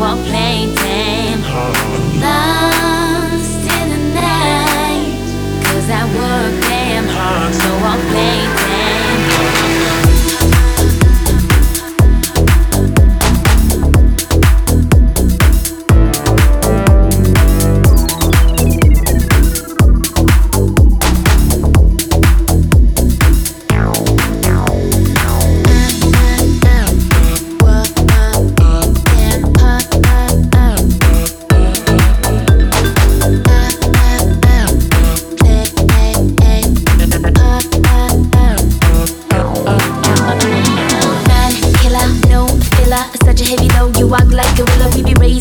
won't play. such a heavy load. You walk like a willow, we be raised.